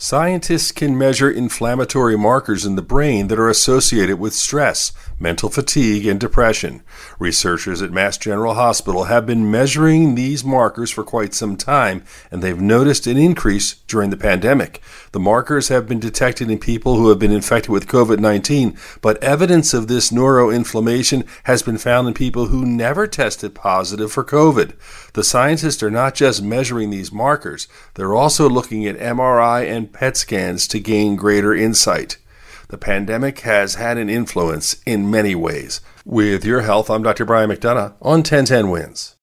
Scientists can measure inflammatory markers in the brain that are associated with stress, mental fatigue, and depression. Researchers at Mass General Hospital have been measuring these markers for quite some time, and they've noticed an increase during the pandemic. The markers have been detected in people who have been infected with COVID 19, but evidence of this neuroinflammation has been found in people who never tested positive for COVID. The scientists are not just measuring these markers, they're also looking at MRI and PET scans to gain greater insight. The pandemic has had an influence in many ways. With your health, I'm Dr. Brian McDonough on 1010 Wins.